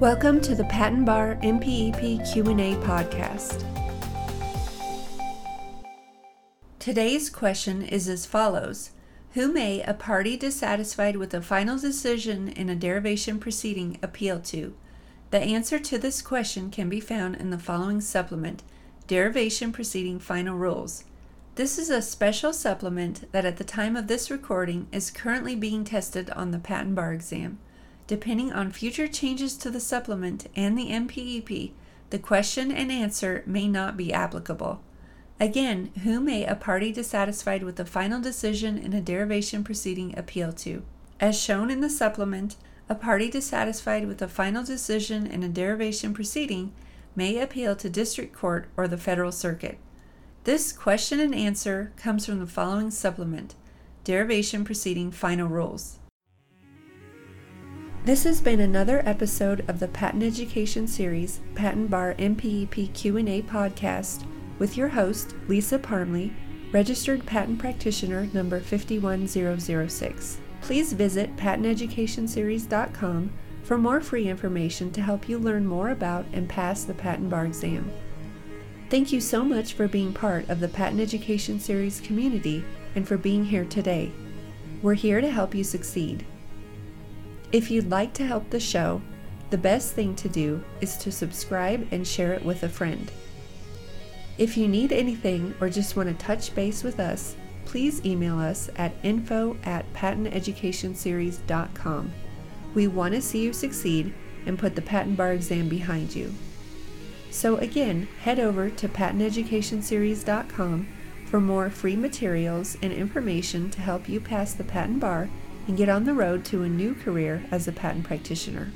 Welcome to the Patent Bar MPEP Q&A podcast. Today's question is as follows: Who may a party dissatisfied with a final decision in a derivation proceeding appeal to? The answer to this question can be found in the following supplement, Derivation Proceeding Final Rules. This is a special supplement that at the time of this recording is currently being tested on the patent bar exam. Depending on future changes to the supplement and the MPEP, the question and answer may not be applicable. Again, who may a party dissatisfied with the final decision in a derivation proceeding appeal to? As shown in the supplement, a party dissatisfied with a final decision in a derivation proceeding may appeal to district court or the federal circuit. This question and answer comes from the following supplement Derivation Proceeding Final Rules. This has been another episode of the Patent Education Series Patent Bar MPEP Q&A podcast with your host Lisa Parmley, registered patent practitioner number 51006. Please visit patenteducationseries.com for more free information to help you learn more about and pass the patent bar exam. Thank you so much for being part of the Patent Education Series community and for being here today. We're here to help you succeed. If you'd like to help the show, the best thing to do is to subscribe and share it with a friend. If you need anything or just want to touch base with us, please email us at info at patenteducationseries.com. We want to see you succeed and put the patent bar exam behind you. So again, head over to patenteducationseries.com for more free materials and information to help you pass the patent bar and get on the road to a new career as a patent practitioner.